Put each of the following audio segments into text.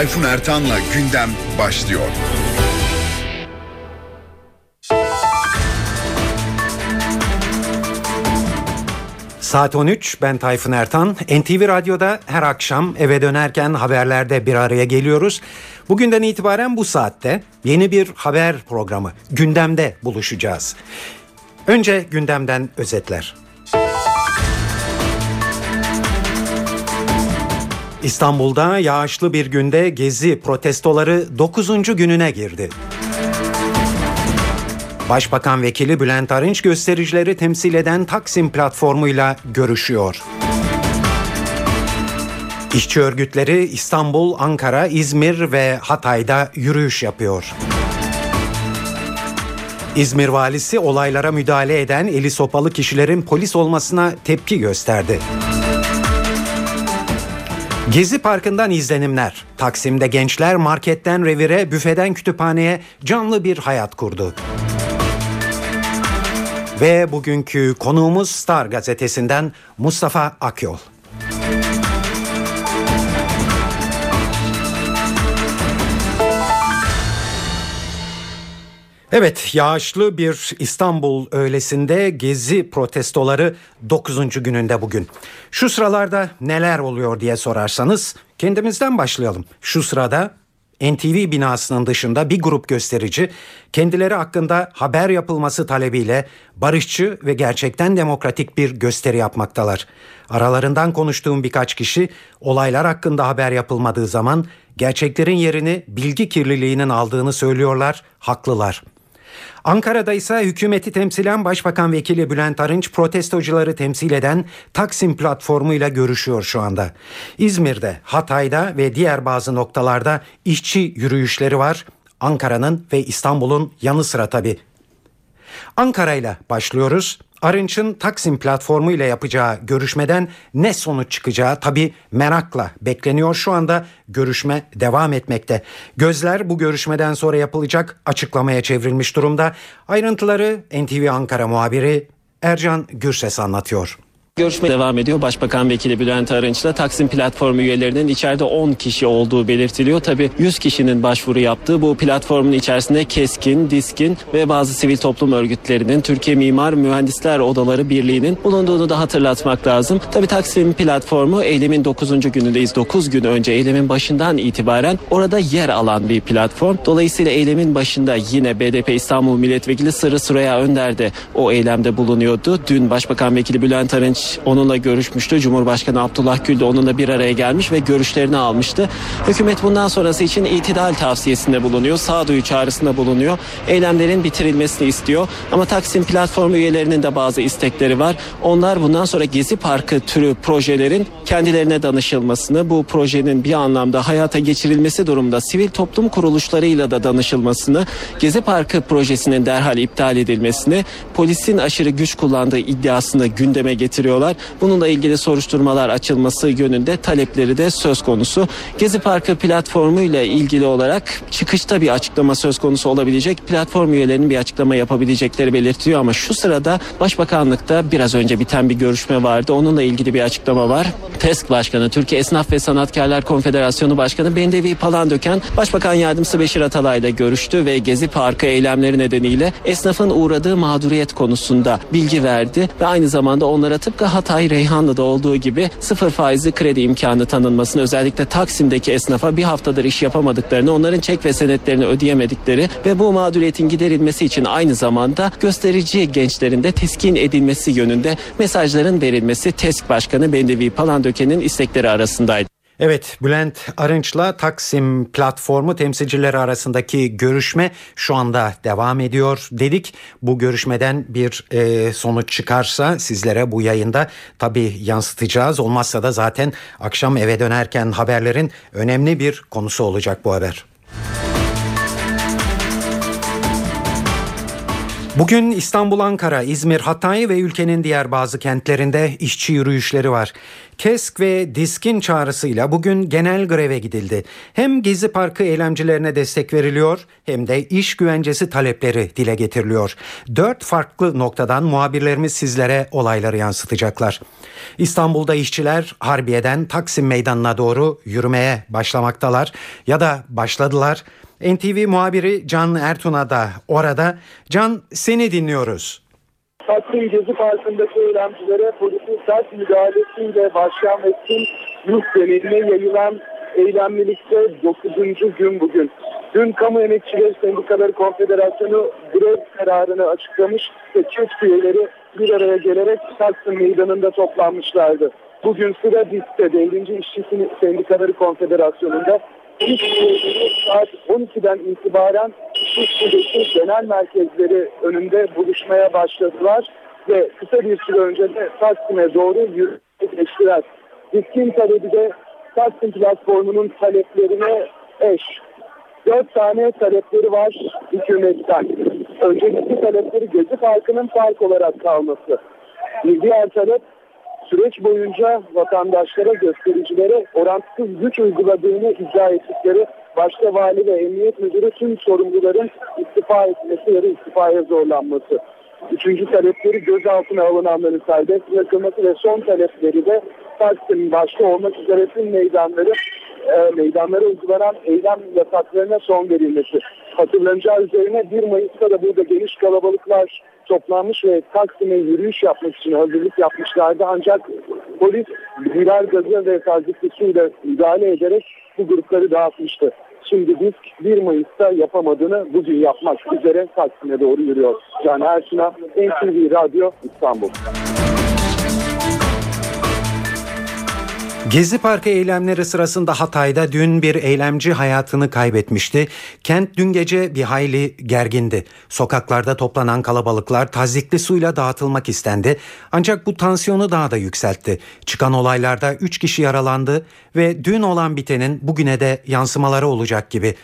Tayfun Ertan'la gündem başlıyor. Saat 13 ben Tayfun Ertan. NTV Radyo'da her akşam eve dönerken haberlerde bir araya geliyoruz. Bugünden itibaren bu saatte yeni bir haber programı gündemde buluşacağız. Önce gündemden özetler. İstanbul'da yağışlı bir günde gezi protestoları 9. gününe girdi. Başbakan Vekili Bülent Arınç göstericileri temsil eden Taksim platformuyla görüşüyor. İşçi örgütleri İstanbul, Ankara, İzmir ve Hatay'da yürüyüş yapıyor. İzmir valisi olaylara müdahale eden eli sopalı kişilerin polis olmasına tepki gösterdi. Gezi Parkı'ndan izlenimler. Taksim'de gençler marketten revire, büfeden kütüphaneye canlı bir hayat kurdu. Ve bugünkü konuğumuz Star gazetesinden Mustafa Akyol. Evet yağışlı bir İstanbul öğlesinde gezi protestoları 9. gününde bugün. Şu sıralarda neler oluyor diye sorarsanız kendimizden başlayalım. Şu sırada NTV binasının dışında bir grup gösterici kendileri hakkında haber yapılması talebiyle barışçı ve gerçekten demokratik bir gösteri yapmaktalar. Aralarından konuştuğum birkaç kişi olaylar hakkında haber yapılmadığı zaman gerçeklerin yerini bilgi kirliliğinin aldığını söylüyorlar, haklılar. Ankara'da ise hükümeti temsilen Başbakan Vekili Bülent Arınç protestocuları temsil eden Taksim platformuyla görüşüyor şu anda. İzmir'de, Hatay'da ve diğer bazı noktalarda işçi yürüyüşleri var. Ankara'nın ve İstanbul'un yanı sıra tabi. Ankara ile başlıyoruz. Arınç'ın Taksim platformu ile yapacağı görüşmeden ne sonuç çıkacağı tabi merakla bekleniyor. Şu anda görüşme devam etmekte. Gözler bu görüşmeden sonra yapılacak açıklamaya çevrilmiş durumda. Ayrıntıları NTV Ankara muhabiri Ercan Gürses anlatıyor. Görüşme devam ediyor. Başbakan Vekili Bülent Arınç'la Taksim platformu üyelerinin içeride 10 kişi olduğu belirtiliyor. Tabi 100 kişinin başvuru yaptığı bu platformun içerisinde KESKİN, DİSKİN ve bazı sivil toplum örgütlerinin Türkiye Mimar Mühendisler Odaları Birliği'nin bulunduğunu da hatırlatmak lazım. Tabi Taksim platformu eylemin 9. günündeyiz. 9 gün önce eylemin başından itibaren orada yer alan bir platform. Dolayısıyla eylemin başında yine BDP İstanbul Milletvekili Sırrı Süreyya Önder de o eylemde bulunuyordu. Dün Başbakan Vekili Bülent Arınç onunla görüşmüştü. Cumhurbaşkanı Abdullah Gül de onunla bir araya gelmiş ve görüşlerini almıştı. Hükümet bundan sonrası için itidal tavsiyesinde bulunuyor. Sağduyu çağrısında bulunuyor. Eylemlerin bitirilmesini istiyor. Ama Taksim platformu üyelerinin de bazı istekleri var. Onlar bundan sonra Gezi Parkı türü projelerin kendilerine danışılmasını, bu projenin bir anlamda hayata geçirilmesi durumda sivil toplum kuruluşlarıyla da danışılmasını, Gezi Parkı projesinin derhal iptal edilmesini, polisin aşırı güç kullandığı iddiasını gündeme getiriyor ediyorlar. Bununla ilgili soruşturmalar açılması yönünde talepleri de söz konusu. Gezi Parkı platformu ile ilgili olarak çıkışta bir açıklama söz konusu olabilecek. Platform üyelerinin bir açıklama yapabilecekleri belirtiliyor ama şu sırada Başbakanlıkta biraz önce biten bir görüşme vardı. Onunla ilgili bir açıklama var. TESK Başkanı, Türkiye Esnaf ve Sanatkarlar Konfederasyonu Başkanı Bendevi Palandöken Başbakan Yardımcısı Beşir Atalay ile görüştü ve Gezi Parkı eylemleri nedeniyle esnafın uğradığı mağduriyet konusunda bilgi verdi ve aynı zamanda onlara tıpkı Hatay Reyhanlı'da olduğu gibi sıfır faizli kredi imkanı tanınmasını özellikle Taksim'deki esnafa bir haftadır iş yapamadıklarını, onların çek ve senetlerini ödeyemedikleri ve bu mağduriyetin giderilmesi için aynı zamanda gösterici gençlerin de teskin edilmesi yönünde mesajların verilmesi TESK Başkanı Bendevi Palandöken'in istekleri arasındaydı. Evet Bülent Arınç'la Taksim platformu temsilcileri arasındaki görüşme şu anda devam ediyor dedik. Bu görüşmeden bir e, sonuç çıkarsa sizlere bu yayında tabi yansıtacağız. Olmazsa da zaten akşam eve dönerken haberlerin önemli bir konusu olacak bu haber. Bugün İstanbul, Ankara, İzmir, Hatay ve ülkenin diğer bazı kentlerinde işçi yürüyüşleri var. KESK ve DİSK'in çağrısıyla bugün genel greve gidildi. Hem Gezi Parkı eylemcilerine destek veriliyor hem de iş güvencesi talepleri dile getiriliyor. Dört farklı noktadan muhabirlerimiz sizlere olayları yansıtacaklar. İstanbul'da işçiler Harbiye'den Taksim Meydanı'na doğru yürümeye başlamaktalar ya da başladılar. NTV muhabiri Can Ertun'a da orada. Can seni dinliyoruz. Taksim Gezi Parkı'ndaki eylemcilere polisin sert müdahalesiyle başlayan ve tüm yurt geneline yayılan eylemlilikte 9. gün bugün. Dün Kamu Emekçileri Sendikaları Konfederasyonu grev kararını açıklamış ve çift üyeleri bir araya gelerek Taksim Meydanı'nda toplanmışlardı. Bugün sıra BİS'te 50. İşçi Sendikaları Konfederasyonu'nda saat 12'den itibaren İşçi genel merkezleri önünde buluşmaya başladılar ve kısa bir süre önce de Taksim'e doğru yürüyüşe geçtiler. Diskin talebi de Taksim platformunun taleplerine eş. Dört tane talepleri var hükümetten. Öncelikli talepleri Gezi Parkı'nın park olarak kalması. Bir diğer talep süreç boyunca vatandaşlara, göstericilere orantısız güç uyguladığını iddia ettikleri başta vali ve emniyet müdürü tüm sorumluların istifa etmesi ya da istifaya zorlanması. Üçüncü talepleri gözaltına alınanların serbest bırakılması ve son talepleri de Taksim başta olmak üzere tüm meydanları e, meydanlara uygulanan eylem yasaklarına son verilmesi. Hatırlanacağı üzerine 1 Mayıs'ta da burada geniş kalabalıklar toplanmış ve Taksim'e yürüyüş yapmak için hazırlık yapmışlardı. Ancak polis birer gazı ve tazyikli suyla müdahale ederek bu grupları dağıtmıştı. Şimdi biz 1 Mayıs'ta yapamadığını bugün yapmak üzere Taksim'e doğru yürüyor. Can Ersun'a NTV Radyo İstanbul. Gezi Parkı eylemleri sırasında Hatay'da dün bir eylemci hayatını kaybetmişti. Kent dün gece bir hayli gergindi. Sokaklarda toplanan kalabalıklar tazikli suyla dağıtılmak istendi. Ancak bu tansiyonu daha da yükseltti. Çıkan olaylarda 3 kişi yaralandı ve dün olan bitenin bugüne de yansımaları olacak gibi.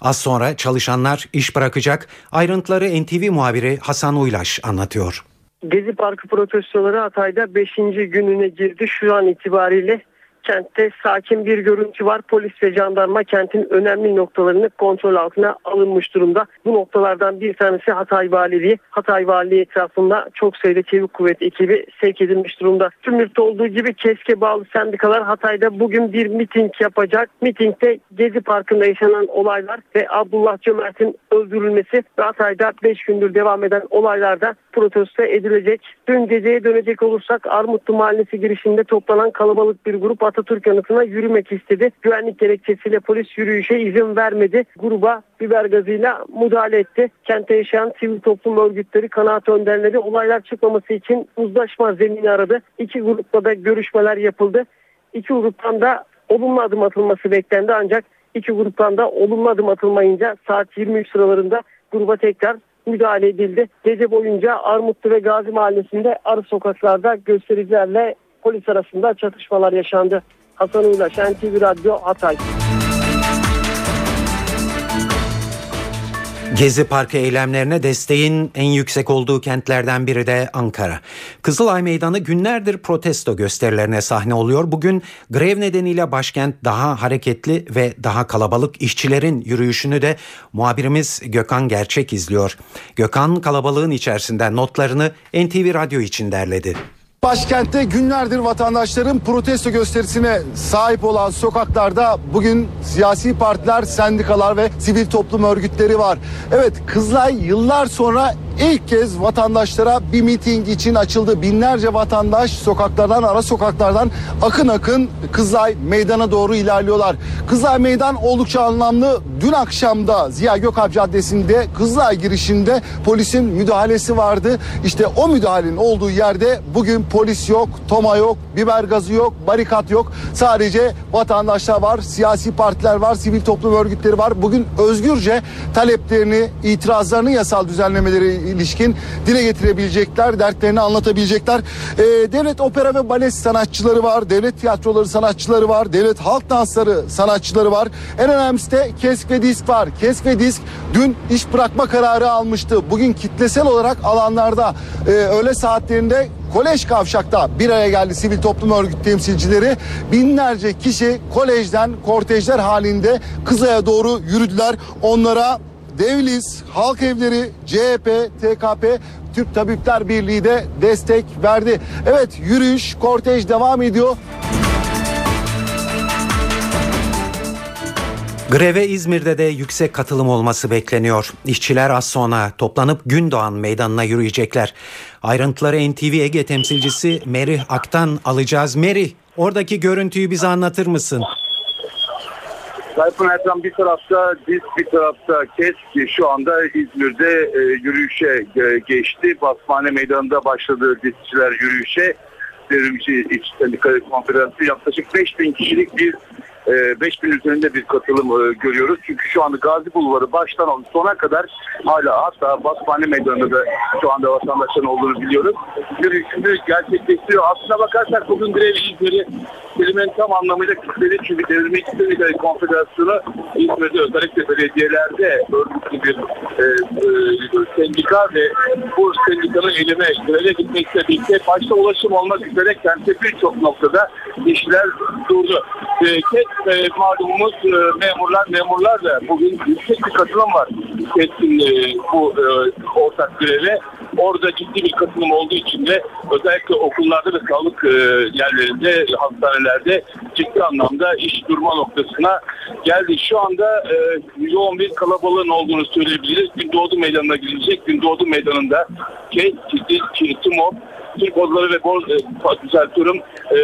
Az sonra çalışanlar iş bırakacak. Ayrıntıları NTV muhabiri Hasan Uylaş anlatıyor. Gezi Parkı protestoları Hatay'da 5. gününe girdi. Şu an itibariyle Kentte sakin bir görüntü var. Polis ve jandarma kentin önemli noktalarını kontrol altına alınmış durumda. Bu noktalardan bir tanesi Hatay Valiliği. Hatay Valiliği etrafında çok sayıda çevik kuvvet ekibi sevk edilmiş durumda. Tüm yurtta olduğu gibi KESK'e bağlı sendikalar Hatay'da bugün bir miting yapacak. Mitingde Gezi Parkı'nda yaşanan olaylar ve Abdullah Cömert'in öldürülmesi ve Hatay'da 5 gündür devam eden olaylarda protesto edilecek. Dün geceye dönecek olursak Armutlu Mahallesi girişinde toplanan kalabalık bir grup Atatürk anıtına yürümek istedi. Güvenlik gerekçesiyle polis yürüyüşe izin vermedi. Gruba biber gazıyla müdahale etti. Kente yaşayan sivil toplum örgütleri, kanaat önderleri olaylar çıkmaması için uzlaşma zemini aradı. İki grupta da görüşmeler yapıldı. İki gruptan da olumlu adım atılması beklendi ancak iki gruptan da olumlu adım atılmayınca saat 23 sıralarında gruba tekrar müdahale edildi. Gece boyunca Armutlu ve Gazi Mahallesi'nde arı sokaklarda göstericilerle polis arasında çatışmalar yaşandı. Hasan Uylaş, NTV Radyo Hatay. Gezi Parkı eylemlerine desteğin en yüksek olduğu kentlerden biri de Ankara. Kızılay Meydanı günlerdir protesto gösterilerine sahne oluyor. Bugün grev nedeniyle başkent daha hareketli ve daha kalabalık işçilerin yürüyüşünü de muhabirimiz Gökhan Gerçek izliyor. Gökhan kalabalığın içerisinde notlarını NTV Radyo için derledi. Başkentte günlerdir vatandaşların protesto gösterisine sahip olan sokaklarda bugün siyasi partiler, sendikalar ve sivil toplum örgütleri var. Evet Kızılay yıllar sonra ilk kez vatandaşlara bir miting için açıldı. Binlerce vatandaş sokaklardan, ara sokaklardan akın akın Kızılay meydana doğru ilerliyorlar. Kızılay meydan oldukça anlamlı. Dün akşamda Ziya Gökalp Caddesi'nde Kızılay girişinde polisin müdahalesi vardı. İşte o müdahalenin olduğu yerde bugün polis yok, toma yok, biber gazı yok, barikat yok. Sadece vatandaşlar var, siyasi partiler var, sivil toplum örgütleri var. Bugün özgürce taleplerini, itirazlarını, yasal düzenlemeleri ilişkin dile getirebilecekler, dertlerini anlatabilecekler. Ee, devlet opera ve balet sanatçıları var, devlet tiyatroları sanatçıları var, devlet halk dansları sanatçıları var. En önemlisi de KESK ve DISK var. KESK ve DISK dün iş bırakma kararı almıştı. Bugün kitlesel olarak alanlarda e, öğle saatlerinde Kolej Kavşak'ta bir araya geldi sivil toplum örgüt temsilcileri. Binlerce kişi kolejden kortejler halinde Kızılay'a doğru yürüdüler. Onlara Devlis, Halk Evleri, CHP, TKP, Türk Tabipler Birliği de destek verdi. Evet yürüyüş, kortej devam ediyor. Greve İzmir'de de yüksek katılım olması bekleniyor. İşçiler az sonra toplanıp Gündoğan meydanına yürüyecekler. Ayrıntıları NTV Ege temsilcisi Merih Ak'tan alacağız. Merih, oradaki görüntüyü bize anlatır mısın? Tayfun Ertan bir tarafta diz bir tarafta kes ki şu anda İzmir'de e, yürüyüşe e, geçti. Basmane Meydanı'nda başladı dizçiler yürüyüşe. Devrimci Sendika Konfederasyonu yaklaşık 5000 kişilik bir e, 5000 üzerinde bir katılım e, görüyoruz. Çünkü şu anda Gazi Bulvarı baştan sona kadar hala hatta Basmane Meydanı'nda da şu anda vatandaşların olduğunu biliyoruz. Yürüyüşünü gerçekleştiriyor. Aslına bakarsak bugün grev İzmir'i kelimenin tam anlamıyla kitledi. Çünkü Devrimci Sendika Konfederasyonu İzmir'de özellikle belediyelerde örgütlü bir e, e, sendika ve bu sendikanın elime greve gitmekle birlikte başta ulaşım olmak üzere kentte birçok noktada işler durdu. E, KES e, malumumuz e, memurlar memurlar da bugün yüksek bir katılım var. KES'in e, bu e, ortak greve. Orada ciddi bir katılım olduğu için de özellikle okullarda ve sağlık e, yerlerinde, hastanelerde ciddi anlamda iş durma noktasına geldi. Şu anda e, yoğun bir kalabalığın olduğunu söyleyebiliriz. Gündoğdu Meydanı'na gidilecek. Gündoğdu Meydanı'nda KES, TİSİ, TİMOP, Türk Odaları ve Bor, e, düzeltiyorum, e,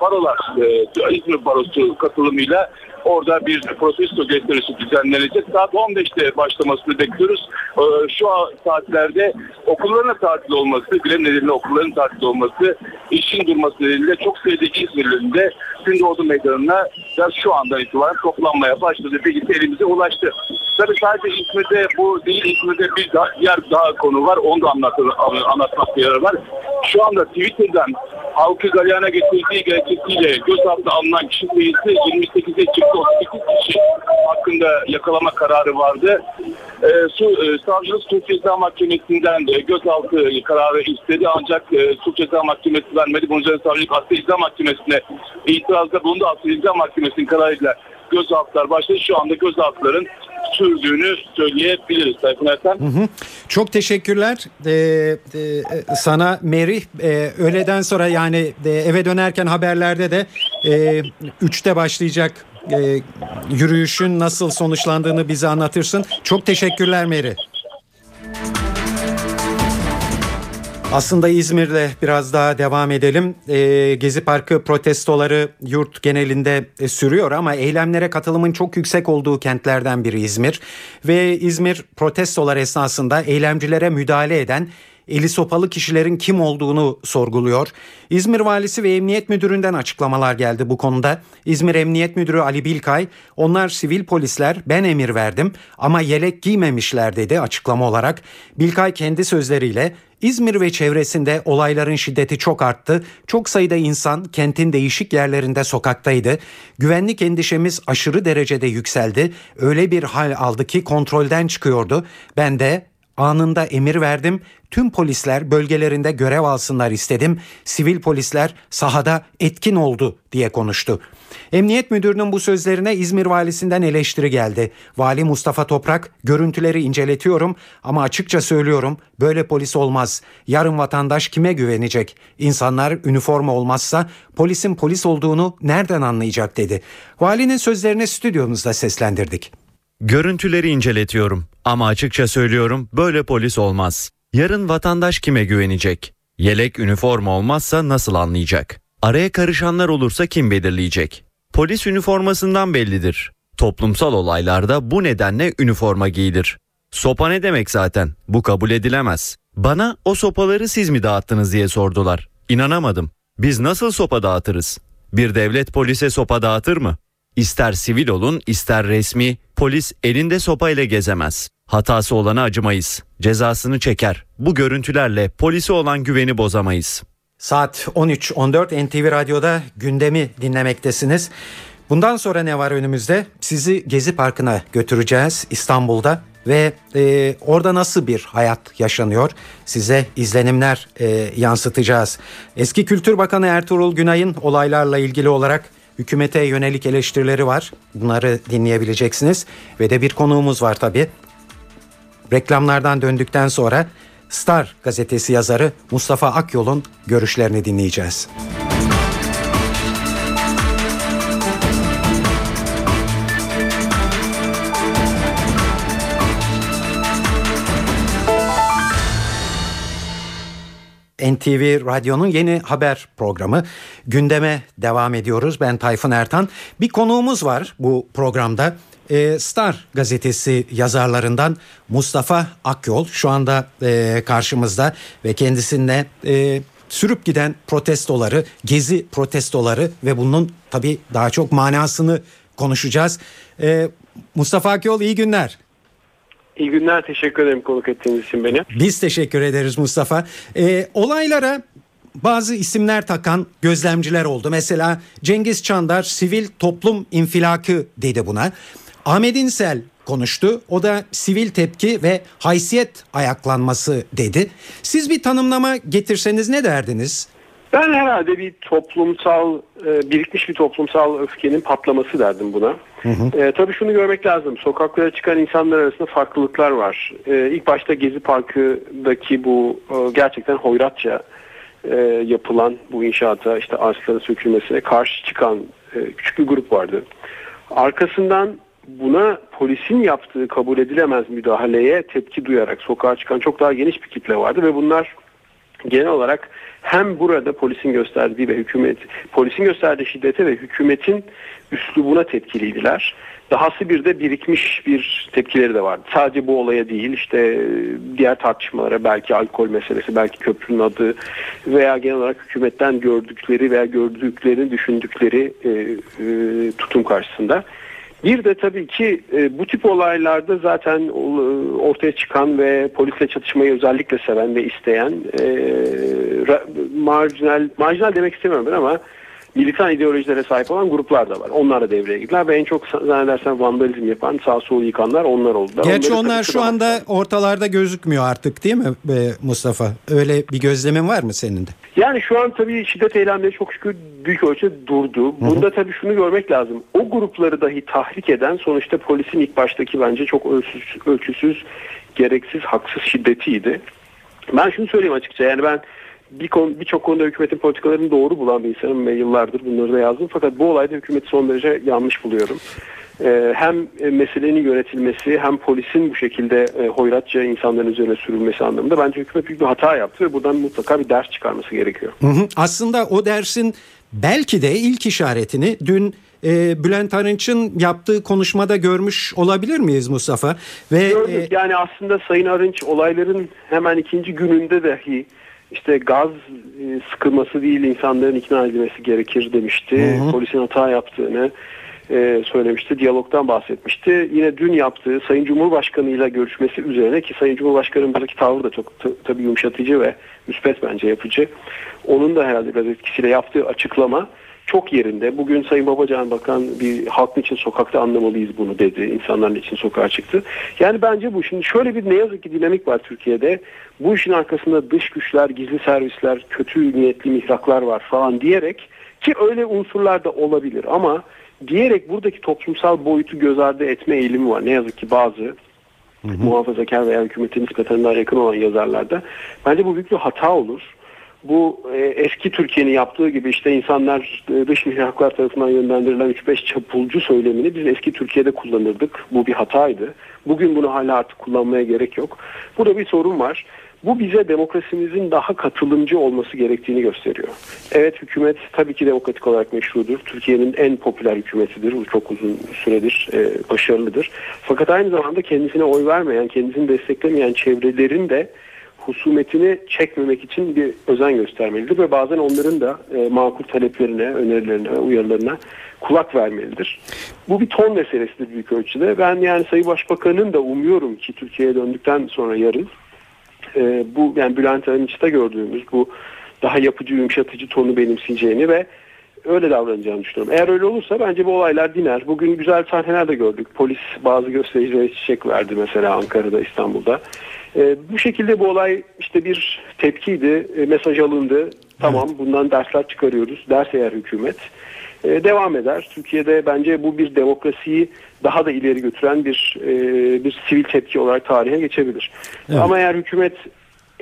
barolar, e, İzmir Barosu katılımıyla orada bir protesto gösterisi düzenlenecek. Saat 15'te başlamasını bekliyoruz. E, şu saatlerde okulların tatil olması, grev nedeniyle okulların tatil olması, işin durması nedeniyle çok sayıda İzmirlilerin de Gündoğdu Meydanı'na da şu andan itibaren toplanmaya başladı. Bilgisi elimize ulaştı. Tabii sadece İzmir'de bu değil, İzmir'de bir daha, diğer daha konu var. Onu da anlatır, anlatmak yarar var. Şu anda Twitter'dan halkı galyana getirdiği gerekçesiyle gözaltına alınan kişi sayısı 28'e çıktı. 38 kişi hakkında yakalama kararı vardı. Ee, su, e, savcılık Suç Ceza Mahkemesi'nden de gözaltı kararı istedi ancak e, Suç Ceza Mahkemesi vermedi. Bunun üzerine savcılık Asya Ceza Mahkemesi'ne itirazda bulundu. Asya Ceza Mahkemesi'nin kararıyla gözaltılar başladı. Şu anda gözaltıların sürdüğünü söyleyebiliriz Tayfun Ertan. Hı hı. Çok teşekkürler ee, e, sana Merih. E, öğleden sonra yani e, eve dönerken haberlerde de e, 3'te başlayacak e, yürüyüşün nasıl sonuçlandığını bize anlatırsın. Çok teşekkürler Merih. Aslında İzmir'le biraz daha devam edelim. E, Gezi Parkı protestoları yurt genelinde e, sürüyor ama eylemlere katılımın çok yüksek olduğu kentlerden biri İzmir. Ve İzmir protestolar esnasında eylemcilere müdahale eden eli sopalı kişilerin kim olduğunu sorguluyor. İzmir Valisi ve Emniyet Müdürü'nden açıklamalar geldi bu konuda. İzmir Emniyet Müdürü Ali Bilkay, onlar sivil polisler ben emir verdim ama yelek giymemişler dedi açıklama olarak. Bilkay kendi sözleriyle İzmir ve çevresinde olayların şiddeti çok arttı. Çok sayıda insan kentin değişik yerlerinde sokaktaydı. Güvenlik endişemiz aşırı derecede yükseldi. Öyle bir hal aldı ki kontrolden çıkıyordu. Ben de anında emir verdim. Tüm polisler bölgelerinde görev alsınlar istedim. Sivil polisler sahada etkin oldu diye konuştu. Emniyet Müdürü'nün bu sözlerine İzmir Valisinden eleştiri geldi. Vali Mustafa Toprak, görüntüleri inceletiyorum ama açıkça söylüyorum böyle polis olmaz. Yarın vatandaş kime güvenecek? İnsanlar üniforma olmazsa polisin polis olduğunu nereden anlayacak dedi. Valinin sözlerini stüdyomuzda seslendirdik. Görüntüleri inceletiyorum ama açıkça söylüyorum böyle polis olmaz. Yarın vatandaş kime güvenecek? Yelek üniforma olmazsa nasıl anlayacak? Araya karışanlar olursa kim belirleyecek? Polis üniformasından bellidir. Toplumsal olaylarda bu nedenle üniforma giyilir. Sopa ne demek zaten? Bu kabul edilemez. Bana o sopaları siz mi dağıttınız diye sordular. İnanamadım. Biz nasıl sopa dağıtırız? Bir devlet polise sopa dağıtır mı? İster sivil olun ister resmi polis elinde sopayla gezemez. Hatası olana acımayız. Cezasını çeker. Bu görüntülerle polisi olan güveni bozamayız. Saat 13.14 NTV Radyo'da gündemi dinlemektesiniz. Bundan sonra ne var önümüzde? Sizi Gezi Parkı'na götüreceğiz İstanbul'da ve e, orada nasıl bir hayat yaşanıyor size izlenimler e, yansıtacağız. Eski Kültür Bakanı Ertuğrul Günay'ın olaylarla ilgili olarak hükümete yönelik eleştirileri var. Bunları dinleyebileceksiniz ve de bir konuğumuz var tabii. Reklamlardan döndükten sonra Star gazetesi yazarı Mustafa Akyol'un görüşlerini dinleyeceğiz. NTV Radyo'nun yeni haber programı gündeme devam ediyoruz. Ben Tayfun Ertan. Bir konuğumuz var bu programda. Ee, Star gazetesi yazarlarından Mustafa Akyol şu anda e, karşımızda ve kendisine e, sürüp giden protestoları, gezi protestoları ve bunun tabii daha çok manasını konuşacağız. Ee, Mustafa Akyol iyi günler. İyi günler, teşekkür ederim konuk ettiğiniz için beni. Biz teşekkür ederiz Mustafa. Ee, olaylara bazı isimler takan gözlemciler oldu. Mesela Cengiz Çandar sivil toplum infilakı dedi buna. Ahmet İnsel konuştu. O da sivil tepki ve haysiyet ayaklanması dedi. Siz bir tanımlama getirseniz ne derdiniz? Ben herhalde bir toplumsal, e, birikmiş bir toplumsal öfkenin patlaması derdim buna. Hı hı. E, tabii şunu görmek lazım. Sokaklara çıkan insanlar arasında farklılıklar var. E, ilk başta Gezi Parkı'daki bu e, gerçekten hoyratça e, yapılan bu inşaata, işte ağaçların sökülmesine karşı çıkan e, küçük bir grup vardı. Arkasından buna polisin yaptığı kabul edilemez müdahaleye tepki duyarak sokağa çıkan çok daha geniş bir kitle vardı ve bunlar genel olarak hem burada polisin gösterdiği ve hükümet polisin gösterdiği şiddete ve hükümetin üslubuna tepkiliydiler. Dahası bir de birikmiş bir tepkileri de vardı. Sadece bu olaya değil işte diğer tartışmalara belki alkol meselesi, belki köprünün adı veya genel olarak hükümetten gördükleri veya gördüklerini düşündükleri e, e, tutum karşısında. Bir de tabii ki e, bu tip olaylarda zaten e, ortaya çıkan ve polisle çatışmayı özellikle seven ve isteyen e, marjinal, marjinal demek istemiyorum ben ama militan ideolojilere sahip olan gruplar da var. Onlar da devreye girdiler ve en çok zannedersen vandalizm yapan sağ sol yıkanlar onlar oldular. Gerçi Onları onlar şu anda ortalarda gözükmüyor artık değil mi Mustafa? Öyle bir gözlemin var mı senin de? Yani şu an tabii şiddet eylemleri çok şükür büyük ölçüde durdu. Bunda tabii şunu görmek lazım. O grupları dahi tahrik eden sonuçta polisin ilk baştaki bence çok ölçüsüz, ölçüsüz gereksiz, haksız şiddetiydi. Ben şunu söyleyeyim açıkça yani ben bir konu, birçok konuda hükümetin politikalarını doğru bulan bir insanım ve yıllardır bunları da yazdım. Fakat bu olayda hükümeti son derece yanlış buluyorum. Ee, hem meselenin yönetilmesi hem polisin bu şekilde e, hoyratça insanların üzerine sürülmesi anlamında bence hükümet büyük bir hata yaptı ve buradan mutlaka bir ders çıkarması gerekiyor. Hı hı. Aslında o dersin belki de ilk işaretini dün e, Bülent Arınç'ın yaptığı konuşmada görmüş olabilir miyiz Mustafa? Ve Gördük e, yani aslında Sayın Arınç olayların hemen ikinci gününde dahi işte gaz e, sıkılması değil insanların ikna edilmesi gerekir demişti. Hı hı. Polisin hata yaptığını e, söylemişti. Diyalogdan bahsetmişti. Yine dün yaptığı Sayın Cumhurbaşkanı ile görüşmesi üzerine ki Sayın Cumhurbaşkanı'nın buradaki tavrı da çok tabii yumuşatıcı ve müspet bence yapıcı. Onun da herhalde biraz etkisiyle yaptığı açıklama çok yerinde. Bugün Sayın Babacan Bakan bir halk için sokakta anlamalıyız bunu dedi. İnsanların için sokağa çıktı. Yani bence bu. Şimdi şöyle bir ne yazık ki dinamik var Türkiye'de. Bu işin arkasında dış güçler, gizli servisler, kötü niyetli mihraklar var falan diyerek ki öyle unsurlar da olabilir ama diyerek buradaki toplumsal boyutu göz ardı etme eğilimi var. Ne yazık ki bazı hı hı. muhafazakar veya hükümetin nispeten daha yakın olan yazarlarda. Bence bu büyük bir hata olur bu e, eski Türkiye'nin yaptığı gibi işte insanlar e, dış mihraklar tarafından yönlendirilen 3-5 çapulcu söylemini biz eski Türkiye'de kullanırdık. Bu bir hataydı. Bugün bunu hala artık kullanmaya gerek yok. Burada bir sorun var. Bu bize demokrasimizin daha katılımcı olması gerektiğini gösteriyor. Evet hükümet tabii ki demokratik olarak meşrudur. Türkiye'nin en popüler hükümetidir. Bu çok uzun süredir e, başarılıdır. Fakat aynı zamanda kendisine oy vermeyen, kendisini desteklemeyen çevrelerin de husumetini çekmemek için bir özen göstermelidir ve bazen onların da e, makul taleplerine, önerilerine, uyarılarına kulak vermelidir. Bu bir ton meselesidir büyük ölçüde. Ben yani Sayın Başbakan'ın da umuyorum ki Türkiye'ye döndükten sonra yarın e, bu yani Bülent Arınç'ta gördüğümüz bu daha yapıcı, yumuşatıcı tonu benimseyeceğini ve öyle davranacağını düşünüyorum. Eğer öyle olursa bence bu olaylar diner. Bugün güzel sahneler de gördük. Polis bazı göstericilere çiçek verdi mesela Ankara'da, İstanbul'da. E, bu şekilde bu olay işte bir tepkiydi, e, mesaj alındı. Tamam bundan dersler çıkarıyoruz. Ders eğer hükümet e, devam eder. Türkiye'de bence bu bir demokrasiyi daha da ileri götüren bir e, bir sivil tepki olarak tarihe geçebilir. Evet. Ama eğer hükümet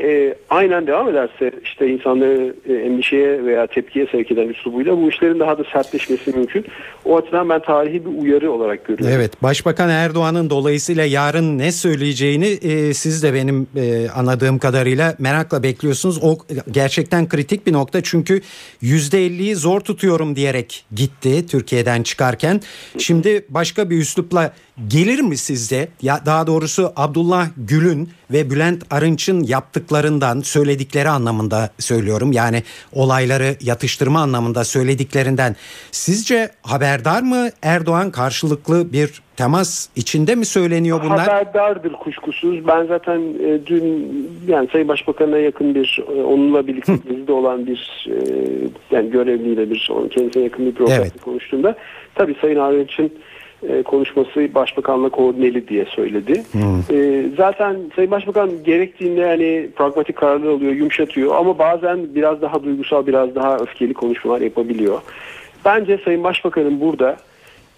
e, aynen devam ederse işte insanları e, endişeye veya tepkiye sevk eden üslubuyla bu işlerin daha da sertleşmesi mümkün. O açıdan ben tarihi bir uyarı olarak görüyorum. Evet Başbakan Erdoğan'ın dolayısıyla yarın ne söyleyeceğini e, siz de benim e, anladığım kadarıyla merakla bekliyorsunuz. O gerçekten kritik bir nokta çünkü %50'yi zor tutuyorum diyerek gitti Türkiye'den çıkarken. Şimdi başka bir üslupla gelir mi sizde? Ya daha doğrusu Abdullah Gül'ün ve Bülent Arınç'ın yaptıklarından söyledikleri anlamında söylüyorum. Yani olayları yatıştırma anlamında söylediklerinden sizce haberdar mı Erdoğan karşılıklı bir temas içinde mi söyleniyor bunlar? Haberdardır kuşkusuz. Ben zaten e, dün yani Sayın Başbakan'a yakın bir e, onunla birlikte gezide olan bir e, yani görevliyle bir kendisine yakın bir programda Evet. konuştuğumda tabii Sayın Arınç'ın e, konuşması başbakanla koordineli diye söyledi. E, zaten Sayın Başbakan gerektiğinde yani pragmatik kararlar alıyor, yumuşatıyor ama bazen biraz daha duygusal, biraz daha öfkeli konuşmalar yapabiliyor. Bence Sayın Başbakan'ın burada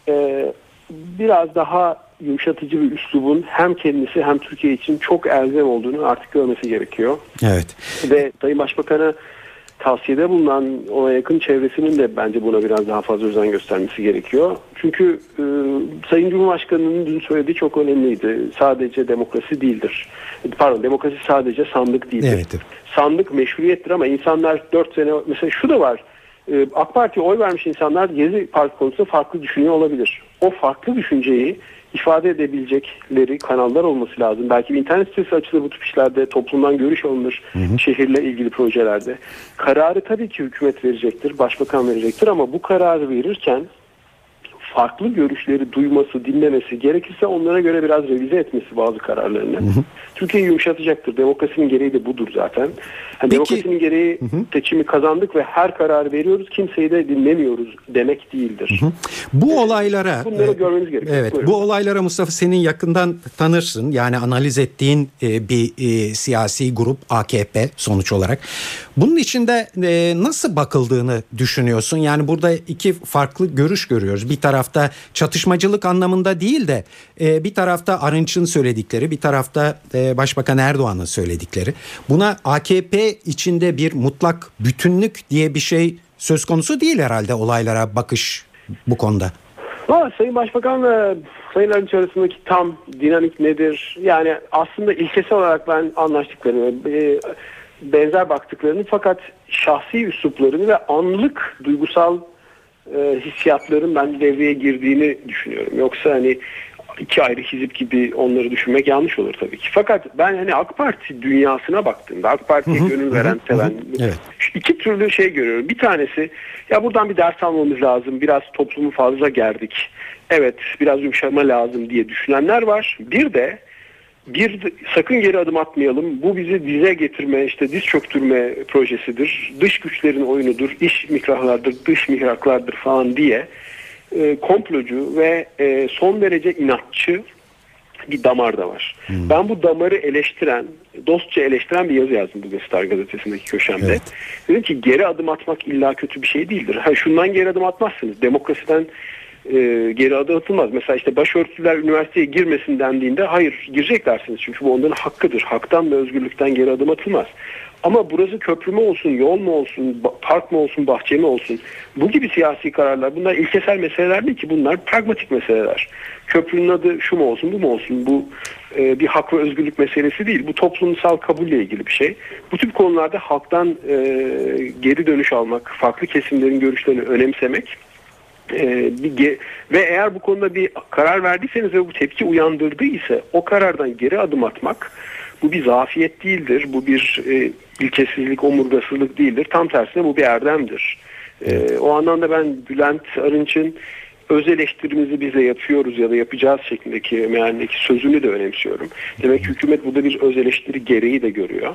e, biraz daha yumuşatıcı bir üslubun hem kendisi hem Türkiye için çok elzem olduğunu artık görmesi gerekiyor. Evet. Ve Sayın Başbakan'a tavsiyede bulunan ona yakın çevresinin de bence buna biraz daha fazla özen göstermesi gerekiyor. Çünkü e, Sayın Cumhurbaşkanı'nın dün söylediği çok önemliydi. Sadece demokrasi değildir. Pardon demokrasi sadece sandık değildir. Evet. Sandık meşruiyettir ama insanlar 4 sene mesela şu da var. E, AK Parti'ye oy vermiş insanlar Gezi Parti konusunda farklı düşünüyor olabilir. O farklı düşünceyi ifade edebilecekleri kanallar olması lazım. Belki bir internet sitesi açılır bu tip işlerde, toplumdan görüş alınır şehirle ilgili projelerde. Kararı tabii ki hükümet verecektir, başbakan verecektir ama bu kararı verirken farklı görüşleri duyması, dinlemesi, gerekirse onlara göre biraz revize etmesi bazı kararlarını. Türkiye'yi yumuşatacaktır. Demokrasinin gereği de budur zaten. Yani demokrasinin gereği seçimi kazandık ve her kararı veriyoruz, kimseyi de dinlemiyoruz demek değildir. Bu olaylara Bunları e, görmeniz gerekiyor. Evet, Buyurun. bu olaylara Mustafa senin yakından tanırsın. Yani analiz ettiğin e, bir e, siyasi grup AKP sonuç olarak. Bunun içinde e, nasıl bakıldığını düşünüyorsun? Yani burada iki farklı görüş görüyoruz. Bir tarafta çatışmacılık anlamında değil de e, bir tarafta Arınç'ın söyledikleri, bir tarafta e, Başbakan Erdoğan'ın söyledikleri. Buna AKP içinde bir mutlak bütünlük diye bir şey söz konusu değil herhalde olaylara bakış bu konuda. Valla Sayın Başbakan'la Sayın Arınç arasındaki tam dinamik nedir? Yani aslında ilkesel olarak ben anlaştıklarını, e, benzer baktıklarını fakat şahsi üsluplarını ve anlık duygusal e, hissiyatların ben devreye girdiğini düşünüyorum. Yoksa hani iki ayrı hizip gibi onları düşünmek yanlış olur tabii ki. Fakat ben hani AK Parti dünyasına baktığımda AK Parti'ye gönül veren, seven Evet. iki türlü şey görüyorum. Bir tanesi ya buradan bir ders almamız lazım. Biraz toplumu fazla gerdik. Evet biraz yumuşama lazım diye düşünenler var. Bir de bir sakın geri adım atmayalım. Bu bizi dize getirme, işte diz çöktürme projesidir. Dış güçlerin oyunudur. iş mikrahlardır, dış mihraklardır falan diye e, komplocu ve e, son derece inatçı bir damar da var. Ben bu damarı eleştiren, dostça eleştiren bir yazı yazdım bugün Star gazetesindeki köşemde. Evet. Dedim ki geri adım atmak illa kötü bir şey değildir. Ha, şundan geri adım atmazsınız. Demokrasiden e, geri adım atılmaz. Mesela işte başörtüler üniversiteye girmesin dendiğinde hayır gireceklersiniz. Çünkü bu onların hakkıdır. Haktan ve özgürlükten geri adım atılmaz. Ama burası köprü mü olsun, yol mu olsun, park mı olsun, bahçe mi olsun? Bu gibi siyasi kararlar bunlar ilkesel meseleler değil ki bunlar pragmatik meseleler. Köprünün adı şu mu olsun, bu mu olsun? Bu e, bir hak ve özgürlük meselesi değil. Bu toplumsal kabulle ilgili bir şey. Bu tip konularda halktan e, geri dönüş almak, farklı kesimlerin görüşlerini önemsemek ge- ve eğer bu konuda bir karar verdiyseniz ve bu tepki uyandırdıysa o karardan geri adım atmak Bu bir zafiyet değildir. Bu bir e, ilkesizlik, omurgasızlık değildir. Tam tersine bu bir erdemdir. E, o anlamda ben Bülent Arınç'ın öz eleştirimizi biz yapıyoruz ya da yapacağız şeklindeki mealindeki sözünü de önemsiyorum. Demek ki hükümet burada bir öz eleştiri gereği de görüyor.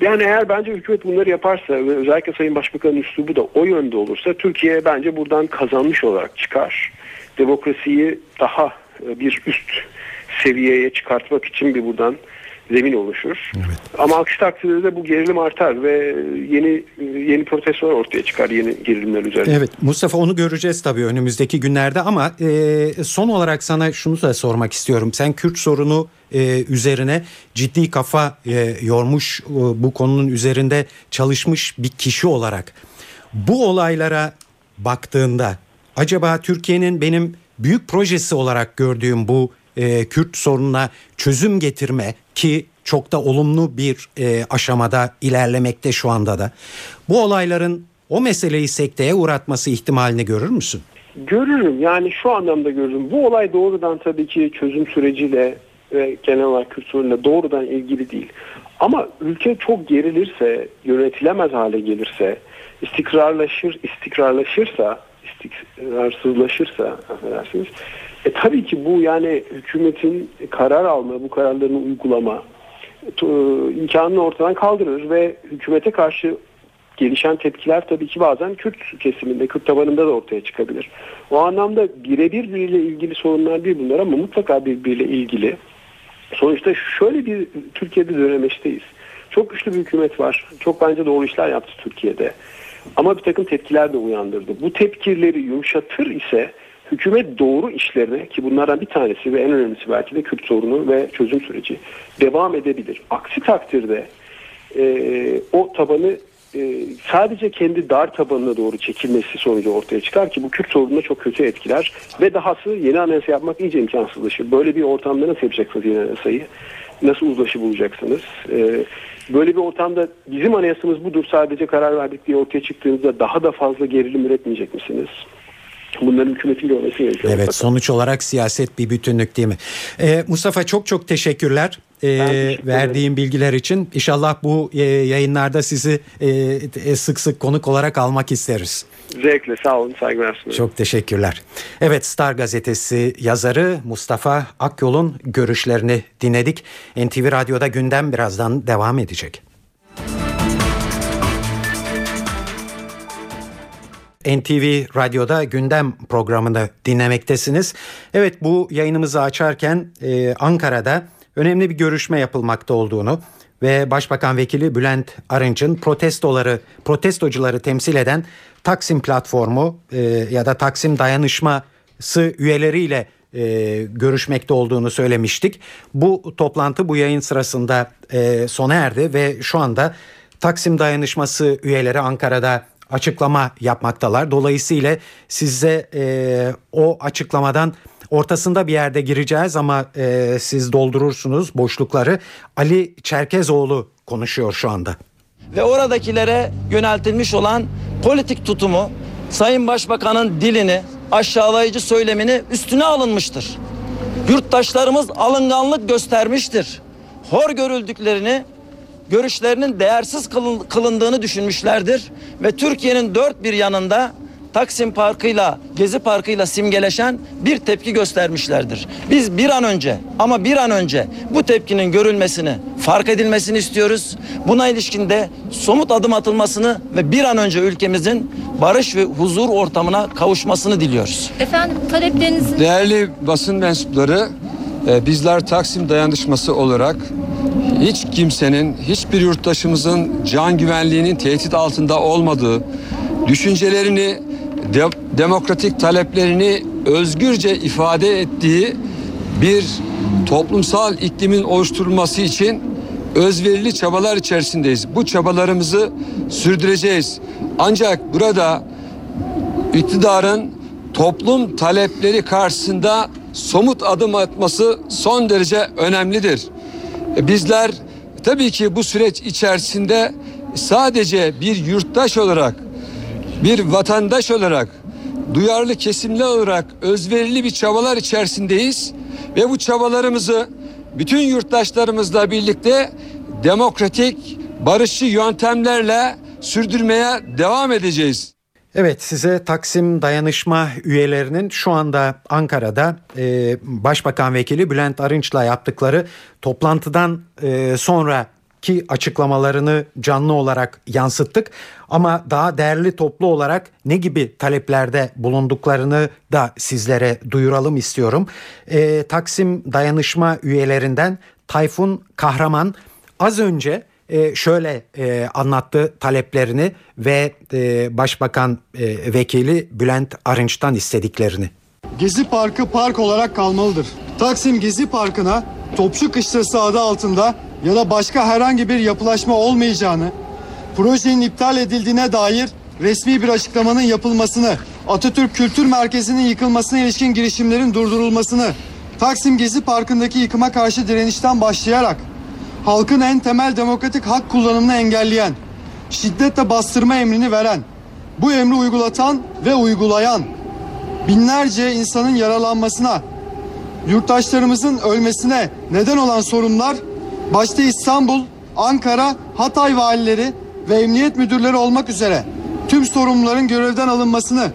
Yani eğer bence hükümet bunları yaparsa ve özellikle Sayın Başbakan'ın üslubu da o yönde olursa Türkiye bence buradan kazanmış olarak çıkar. Demokrasiyi daha e, bir üst seviyeye çıkartmak için bir buradan zemin oluşur. Ama aksi takdirde de bu gerilim artar ve yeni yeni protestolar ortaya çıkar yeni gerilimler üzerine. Evet Mustafa onu göreceğiz tabii önümüzdeki günlerde ama e, son olarak sana şunu da sormak istiyorum. Sen Kürt sorunu e, üzerine ciddi kafa e, yormuş e, bu konunun üzerinde çalışmış bir kişi olarak bu olaylara baktığında acaba Türkiye'nin benim büyük projesi olarak gördüğüm bu e, Kürt sorununa çözüm getirme ki çok da olumlu bir e, aşamada ilerlemekte şu anda da. Bu olayların o meseleyi sekteye uğratması ihtimalini görür müsün? Görürüm yani şu anlamda görürüm. Bu olay doğrudan tabii ki çözüm süreciyle ve genel olarak sorunuyla doğrudan ilgili değil. Ama ülke çok gerilirse, yönetilemez hale gelirse, istikrarlaşır, istikrarlaşırsa, istikrarsızlaşırsa affedersiniz. E tabii ki bu yani hükümetin karar alma, bu kararlarını uygulama e, imkanını ortadan kaldırır ve hükümete karşı gelişen tepkiler tabii ki bazen Kürt kesiminde, Kürt tabanında da ortaya çıkabilir. O anlamda birebir biriyle ilgili sorunlar değil bunlar ama mutlaka birbiriyle ilgili. Sonuçta şöyle bir Türkiye'de dönemeçteyiz. Çok güçlü bir hükümet var. Çok bence doğru işler yaptı Türkiye'de. Ama bir takım tepkiler de uyandırdı. Bu tepkileri yumuşatır ise hükümet doğru işlerine ki bunlardan bir tanesi ve en önemlisi belki de Kürt sorunu ve çözüm süreci devam edebilir. Aksi takdirde e, o tabanı e, sadece kendi dar tabanına doğru çekilmesi sonucu ortaya çıkar ki bu Kürt sorununa çok kötü etkiler ve dahası yeni anayasa yapmak iyice imkansızlaşır. Böyle bir ortamda nasıl yapacaksınız yeni anayasayı? Nasıl uzlaşı bulacaksınız? E, böyle bir ortamda bizim anayasamız budur sadece karar verdik diye ortaya çıktığınızda daha da fazla gerilim üretmeyecek misiniz? Bunların hükümetin görmesi gerekiyor. Evet sonuç olarak siyaset bir bütünlük değil mi? Ee, Mustafa çok çok teşekkürler teşekkür verdiğin bilgiler için. İnşallah bu e, yayınlarda sizi e, e, sık sık konuk olarak almak isteriz. Zevkle sağ olun saygılar sunuyorum. Çok teşekkürler. Evet Star gazetesi yazarı Mustafa Akyol'un görüşlerini dinledik. NTV Radyo'da gündem birazdan devam edecek. NTV Radyo'da gündem programını dinlemektesiniz. Evet bu yayınımızı açarken e, Ankara'da önemli bir görüşme yapılmakta olduğunu ve Başbakan Vekili Bülent Arınç'ın protestoları, protestocuları temsil eden Taksim platformu e, ya da Taksim dayanışması üyeleriyle e, görüşmekte olduğunu söylemiştik. Bu toplantı bu yayın sırasında e, sona erdi ve şu anda Taksim dayanışması üyeleri Ankara'da açıklama yapmaktalar. Dolayısıyla size e, o açıklamadan ortasında bir yerde gireceğiz ama e, siz doldurursunuz boşlukları. Ali Çerkezoğlu konuşuyor şu anda. Ve oradakilere yöneltilmiş olan politik tutumu Sayın Başbakan'ın dilini aşağılayıcı söylemini üstüne alınmıştır. Yurttaşlarımız alınganlık göstermiştir. Hor görüldüklerini görüşlerinin değersiz kılındığını düşünmüşlerdir ve Türkiye'nin dört bir yanında Taksim Parkı'yla Gezi Parkı'yla simgeleşen bir tepki göstermişlerdir. Biz bir an önce ama bir an önce bu tepkinin görülmesini, fark edilmesini istiyoruz. Buna ilişkin de somut adım atılmasını ve bir an önce ülkemizin barış ve huzur ortamına kavuşmasını diliyoruz. Efendim taleplerinizin... Değerli basın mensupları, e, bizler Taksim Dayanışması olarak hiç kimsenin, hiçbir yurttaşımızın can güvenliğinin tehdit altında olmadığı, düşüncelerini, de, demokratik taleplerini özgürce ifade ettiği bir toplumsal iklimin oluşturulması için özverili çabalar içerisindeyiz. Bu çabalarımızı sürdüreceğiz. Ancak burada iktidarın toplum talepleri karşısında somut adım atması son derece önemlidir. E, bizler tabii ki bu süreç içerisinde sadece bir yurttaş olarak, bir vatandaş olarak, duyarlı kesimli olarak özverili bir çabalar içerisindeyiz ve bu çabalarımızı bütün yurttaşlarımızla birlikte demokratik, barışçı yöntemlerle sürdürmeye devam edeceğiz. Evet size Taksim Dayanışma üyelerinin şu anda Ankara'da e, Başbakan Vekili Bülent Arınç'la yaptıkları toplantıdan e, sonraki açıklamalarını canlı olarak yansıttık. Ama daha değerli toplu olarak ne gibi taleplerde bulunduklarını da sizlere duyuralım istiyorum. E, Taksim Dayanışma üyelerinden Tayfun Kahraman az önce e, şöyle e, anlattı taleplerini ve e, Başbakan Vekili Bülent Arınç'tan istediklerini. Gezi Parkı park olarak kalmalıdır. Taksim Gezi Parkı'na Topçu Kışlası adı altında ya da başka herhangi bir yapılaşma olmayacağını, projenin iptal edildiğine dair resmi bir açıklamanın yapılmasını, Atatürk Kültür Merkezi'nin yıkılmasına ilişkin girişimlerin durdurulmasını, Taksim Gezi Parkı'ndaki yıkıma karşı direnişten başlayarak halkın en temel demokratik hak kullanımını engelleyen, şiddetle bastırma emrini veren, bu emri uygulatan ve uygulayan, binlerce insanın yaralanmasına, yurttaşlarımızın ölmesine neden olan sorunlar başta İstanbul, Ankara, Hatay valileri ve emniyet müdürleri olmak üzere tüm sorumluların görevden alınmasını,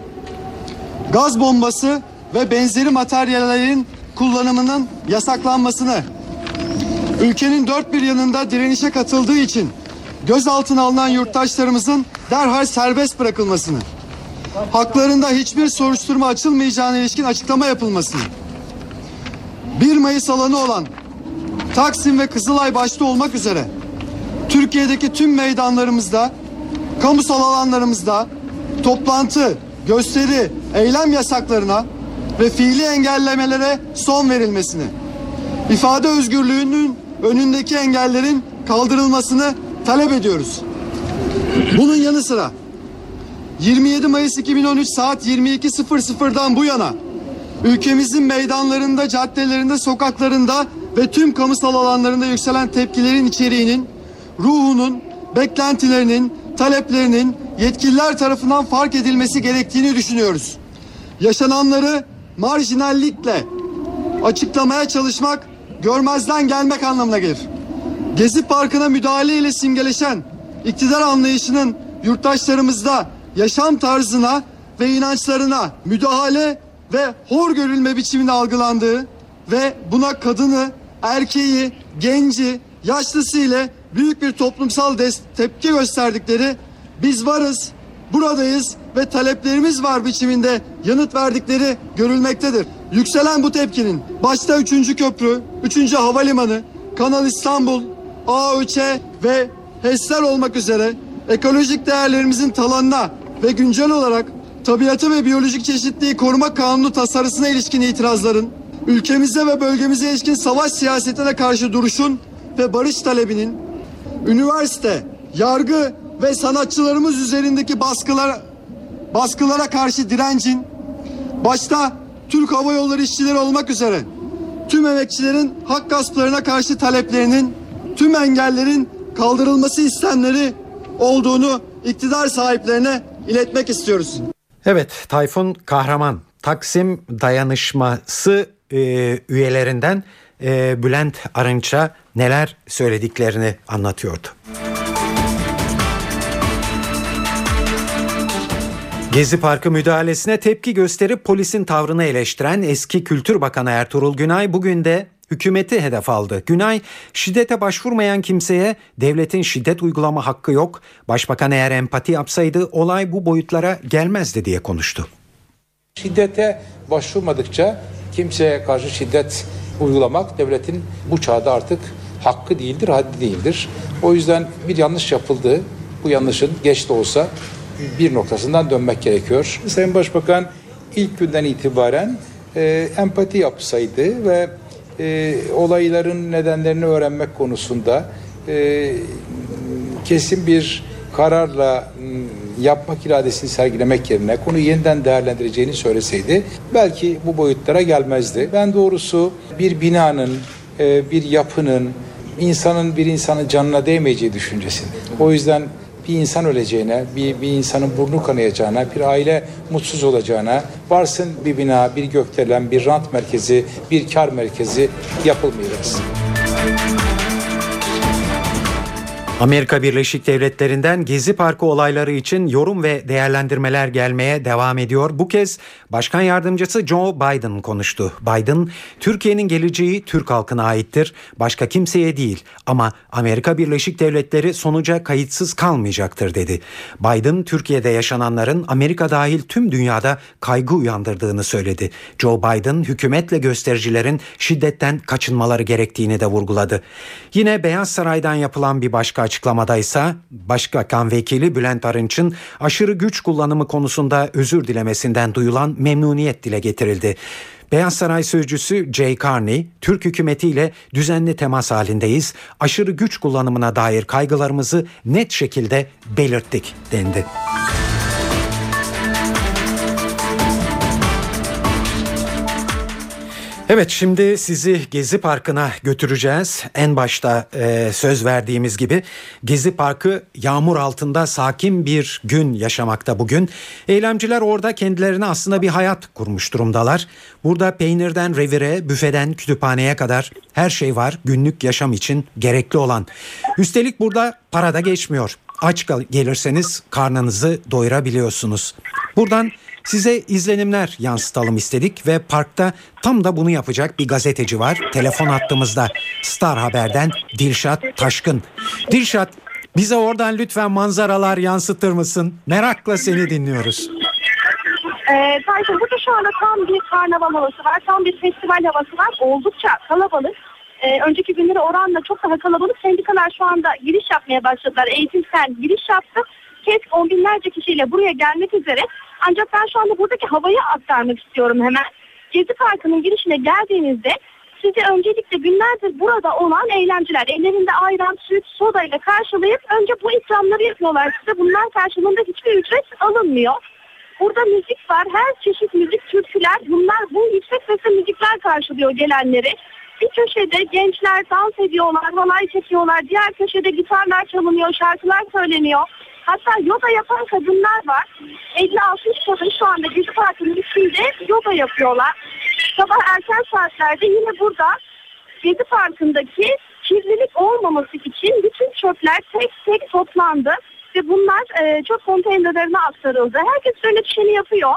gaz bombası ve benzeri materyallerin kullanımının yasaklanmasını, ülkenin dört bir yanında direnişe katıldığı için gözaltına alınan yurttaşlarımızın derhal serbest bırakılmasını, haklarında hiçbir soruşturma açılmayacağına ilişkin açıklama yapılmasını, 1 Mayıs alanı olan Taksim ve Kızılay başta olmak üzere Türkiye'deki tüm meydanlarımızda, kamusal alanlarımızda toplantı, gösteri, eylem yasaklarına ve fiili engellemelere son verilmesini, ifade özgürlüğünün önündeki engellerin kaldırılmasını talep ediyoruz. Bunun yanı sıra 27 Mayıs 2013 saat 22.00'dan bu yana ülkemizin meydanlarında, caddelerinde, sokaklarında ve tüm kamusal alanlarında yükselen tepkilerin içeriğinin, ruhunun, beklentilerinin, taleplerinin yetkililer tarafından fark edilmesi gerektiğini düşünüyoruz. Yaşananları marjinallikle açıklamaya çalışmak görmezden gelmek anlamına gelir. Gezi Parkı'na müdahale ile simgeleşen iktidar anlayışının yurttaşlarımızda yaşam tarzına ve inançlarına müdahale ve hor görülme biçiminde algılandığı ve buna kadını, erkeği, genci, yaşlısı ile büyük bir toplumsal tepki gösterdikleri biz varız, buradayız ve taleplerimiz var biçiminde yanıt verdikleri görülmektedir. Yükselen bu tepkinin başta 3. köprü, 3. havalimanı, Kanal İstanbul, A3 ve HES'ler olmak üzere ekolojik değerlerimizin talanına ve güncel olarak tabiatı ve biyolojik çeşitliliği koruma kanunu tasarısına ilişkin itirazların, ülkemize ve bölgemize ilişkin savaş siyasetine karşı duruşun ve barış talebinin, üniversite, yargı ve sanatçılarımız üzerindeki baskılar, baskılara karşı direncin, başta Türk Hava Yolları işçileri olmak üzere tüm emekçilerin hak gasplarına karşı taleplerinin, tüm engellerin kaldırılması istemleri olduğunu iktidar sahiplerine iletmek istiyoruz. Evet Tayfun Kahraman Taksim Dayanışması e, üyelerinden e, Bülent Arınç'a neler söylediklerini anlatıyordu. Gezi Parkı müdahalesine tepki gösterip polisin tavrını eleştiren eski Kültür Bakanı Ertuğrul Günay bugün de hükümeti hedef aldı. Günay şiddete başvurmayan kimseye devletin şiddet uygulama hakkı yok. Başbakan eğer empati yapsaydı olay bu boyutlara gelmezdi diye konuştu. Şiddete başvurmadıkça kimseye karşı şiddet uygulamak devletin bu çağda artık hakkı değildir, haddi değildir. O yüzden bir yanlış yapıldı. Bu yanlışın geç de olsa bir noktasından dönmek gerekiyor. Sayın Başbakan ilk günden itibaren e, empati yapsaydı ve e, olayların nedenlerini öğrenmek konusunda e, kesin bir kararla yapmak iradesini sergilemek yerine konu yeniden değerlendireceğini söyleseydi belki bu boyutlara gelmezdi. Ben doğrusu bir binanın, e, bir yapının, insanın bir insanın canına değmeyeceği düşüncesini. O yüzden bir insan öleceğine, bir, bir insanın burnu kanayacağına, bir aile mutsuz olacağına, varsın bir bina, bir gökdelen, bir rant merkezi, bir kar merkezi yapılmayacak. Amerika Birleşik Devletleri'nden Gezi Parkı olayları için yorum ve değerlendirmeler gelmeye devam ediyor. Bu kez Başkan Yardımcısı Joe Biden konuştu. Biden, Türkiye'nin geleceği Türk halkına aittir, başka kimseye değil ama Amerika Birleşik Devletleri sonuca kayıtsız kalmayacaktır dedi. Biden, Türkiye'de yaşananların Amerika dahil tüm dünyada kaygı uyandırdığını söyledi. Joe Biden, hükümetle göstericilerin şiddetten kaçınmaları gerektiğini de vurguladı. Yine Beyaz Saray'dan yapılan bir başka açıklamada ise Başbakan Vekili Bülent Arınç'ın aşırı güç kullanımı konusunda özür dilemesinden duyulan memnuniyet dile getirildi. Beyaz Saray Sözcüsü Jay Carney, Türk hükümetiyle düzenli temas halindeyiz. Aşırı güç kullanımına dair kaygılarımızı net şekilde belirttik dendi. Evet şimdi sizi Gezi Parkı'na götüreceğiz. En başta e, söz verdiğimiz gibi Gezi Parkı yağmur altında sakin bir gün yaşamakta bugün. Eylemciler orada kendilerine aslında bir hayat kurmuş durumdalar. Burada peynirden revire, büfeden kütüphaneye kadar her şey var günlük yaşam için gerekli olan. Üstelik burada para da geçmiyor. Aç gelirseniz karnınızı doyurabiliyorsunuz. Buradan Size izlenimler yansıtalım istedik ve parkta tam da bunu yapacak bir gazeteci var. Telefon attığımızda Star Haber'den Dilşat Taşkın. Dilşat bize oradan lütfen manzaralar yansıtır mısın? Merakla seni dinliyoruz. Ee, Tayfun burada şu anda tam bir karnaval havası var. Tam bir festival havası var. Oldukça kalabalık. Ee, önceki günlere oranla çok daha kalabalık. Sendikalar şu anda giriş yapmaya başladılar. Eğitimsel giriş yaptı. KESK on binlerce kişiyle buraya gelmek üzere. Ancak ben şu anda buradaki havayı aktarmak istiyorum hemen. Gezi Parkı'nın girişine geldiğinizde sizi öncelikle günlerdir burada olan eğlenceler ellerinde ayran, süt, soda ile karşılayıp önce bu ikramları yapıyorlar size. Bunlar karşılığında hiçbir ücret alınmıyor. Burada müzik var. Her çeşit müzik, türküler. Bunlar bu yüksek sesli müzikler karşılıyor gelenleri. Bir köşede gençler dans ediyorlar, halay çekiyorlar. Diğer köşede gitarlar çalınıyor, şarkılar söyleniyor. Hatta yoga yapan kadınlar var. 50-60 kadın şu anda Gezi Parkı'nın üstünde yoga yapıyorlar. Sabah erken saatlerde yine burada Gezi Parkı'ndaki kirlilik olmaması için bütün çöpler tek tek toplandı. Ve bunlar e, çöp konteynerlerine aktarıldı. Herkes öyle düşeni yapıyor.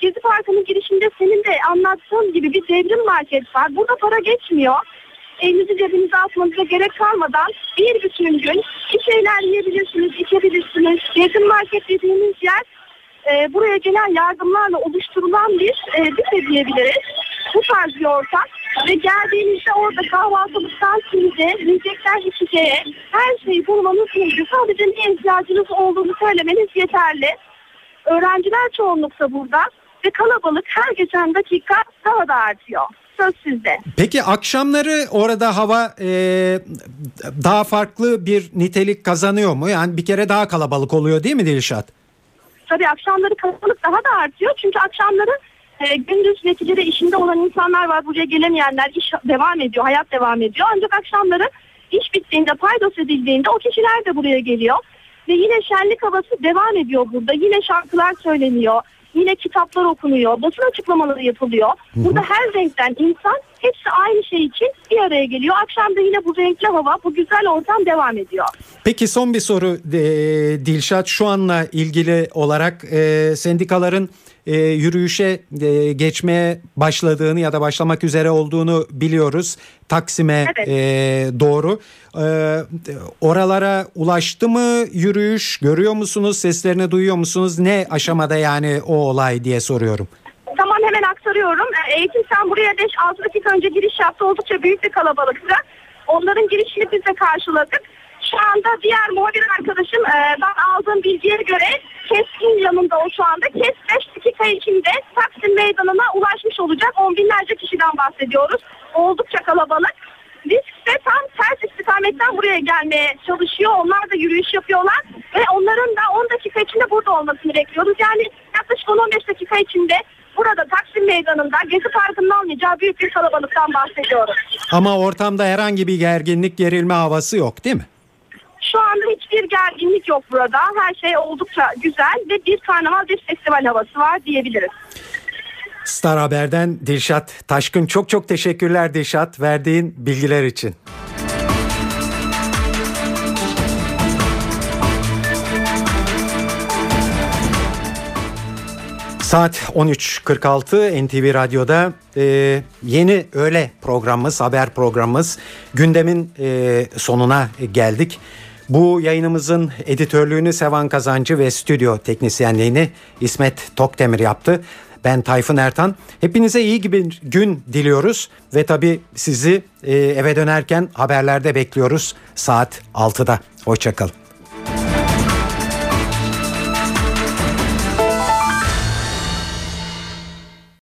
Gezi Parkı'nın girişinde senin de anlattığın gibi bir devrim market var. Burada para geçmiyor elinizi cebinize atmanıza gerek kalmadan bir bütün gün bir şeyler yiyebilirsiniz, içebilirsiniz. Yakın market dediğimiz yer e, buraya gelen yardımlarla oluşturulan bir e, büfe diyebiliriz. Bu tarz bir ortam ve geldiğinizde orada kahvaltılıktan simide, yiyecekten içeceğe her şeyi bulmanız mümkün. Sadece ne ihtiyacınız olduğunu söylemeniz yeterli. Öğrenciler çoğunlukta burada ve kalabalık her geçen dakika daha da artıyor söz sizde. Peki akşamları orada hava e, daha farklı bir nitelik kazanıyor mu? Yani bir kere daha kalabalık oluyor değil mi Dilşat? Tabii akşamları kalabalık daha da artıyor. Çünkü akşamları e, gündüz neticede işinde olan insanlar var. Buraya gelemeyenler iş devam ediyor, hayat devam ediyor. Ancak akşamları iş bittiğinde, paydos edildiğinde o kişiler de buraya geliyor. Ve yine şenlik havası devam ediyor burada. Yine şarkılar söyleniyor. Yine kitaplar okunuyor, basın açıklamaları yapılıyor. Burada her renkten insan hepsi aynı şey için bir araya geliyor. Akşam da yine bu renkli hava, bu güzel ortam devam ediyor. Peki son bir soru e, Dilşat şu anla ilgili olarak e, sendikaların e, yürüyüşe e, geçmeye başladığını ya da başlamak üzere olduğunu biliyoruz. Taksim'e evet. e, doğru. E, oralara ulaştı mı yürüyüş? Görüyor musunuz? Seslerini duyuyor musunuz? Ne aşamada yani o olay diye soruyorum. Tamam hemen aktarıyorum. E, eğitim sen buraya 5-6 dakika önce giriş yaptı. Oldukça büyük bir kalabalıktı. Onların girişini biz de karşıladık. Şu anda diğer muhabir arkadaşım e, ben aldığım bilgiye göre Keskin yanında o şu anda. Kes 5 dakika içinde Taksim Meydanı'na ulaşmış olacak. On binlerce kişiden bahsediyoruz. Oldukça kalabalık. Biz de tam ters istikametten buraya gelmeye çalışıyor. Onlar da yürüyüş yapıyorlar. Ve onların da 10 dakika içinde burada olmasını bekliyoruz. Yani yaklaşık 10-15 dakika içinde burada Taksim Meydanı'nda Gezi Parkı'nın almayacağı büyük bir kalabalıktan bahsediyoruz. Ama ortamda herhangi bir gerginlik, gerilme havası yok değil mi? güzel ve bir karnaval bir festival havası var diyebiliriz. Star Haber'den Dilşat Taşkın çok çok teşekkürler Dilşat verdiğin bilgiler için. Saat 13.46 NTV Radyo'da e, yeni öğle programımız, haber programımız gündemin e, sonuna geldik. Bu yayınımızın editörlüğünü Sevan Kazancı ve stüdyo teknisyenliğini İsmet Tokdemir yaptı. Ben Tayfun Ertan. Hepinize iyi bir gün diliyoruz ve tabii sizi e, eve dönerken haberlerde bekliyoruz saat 6'da. Hoşçakalın.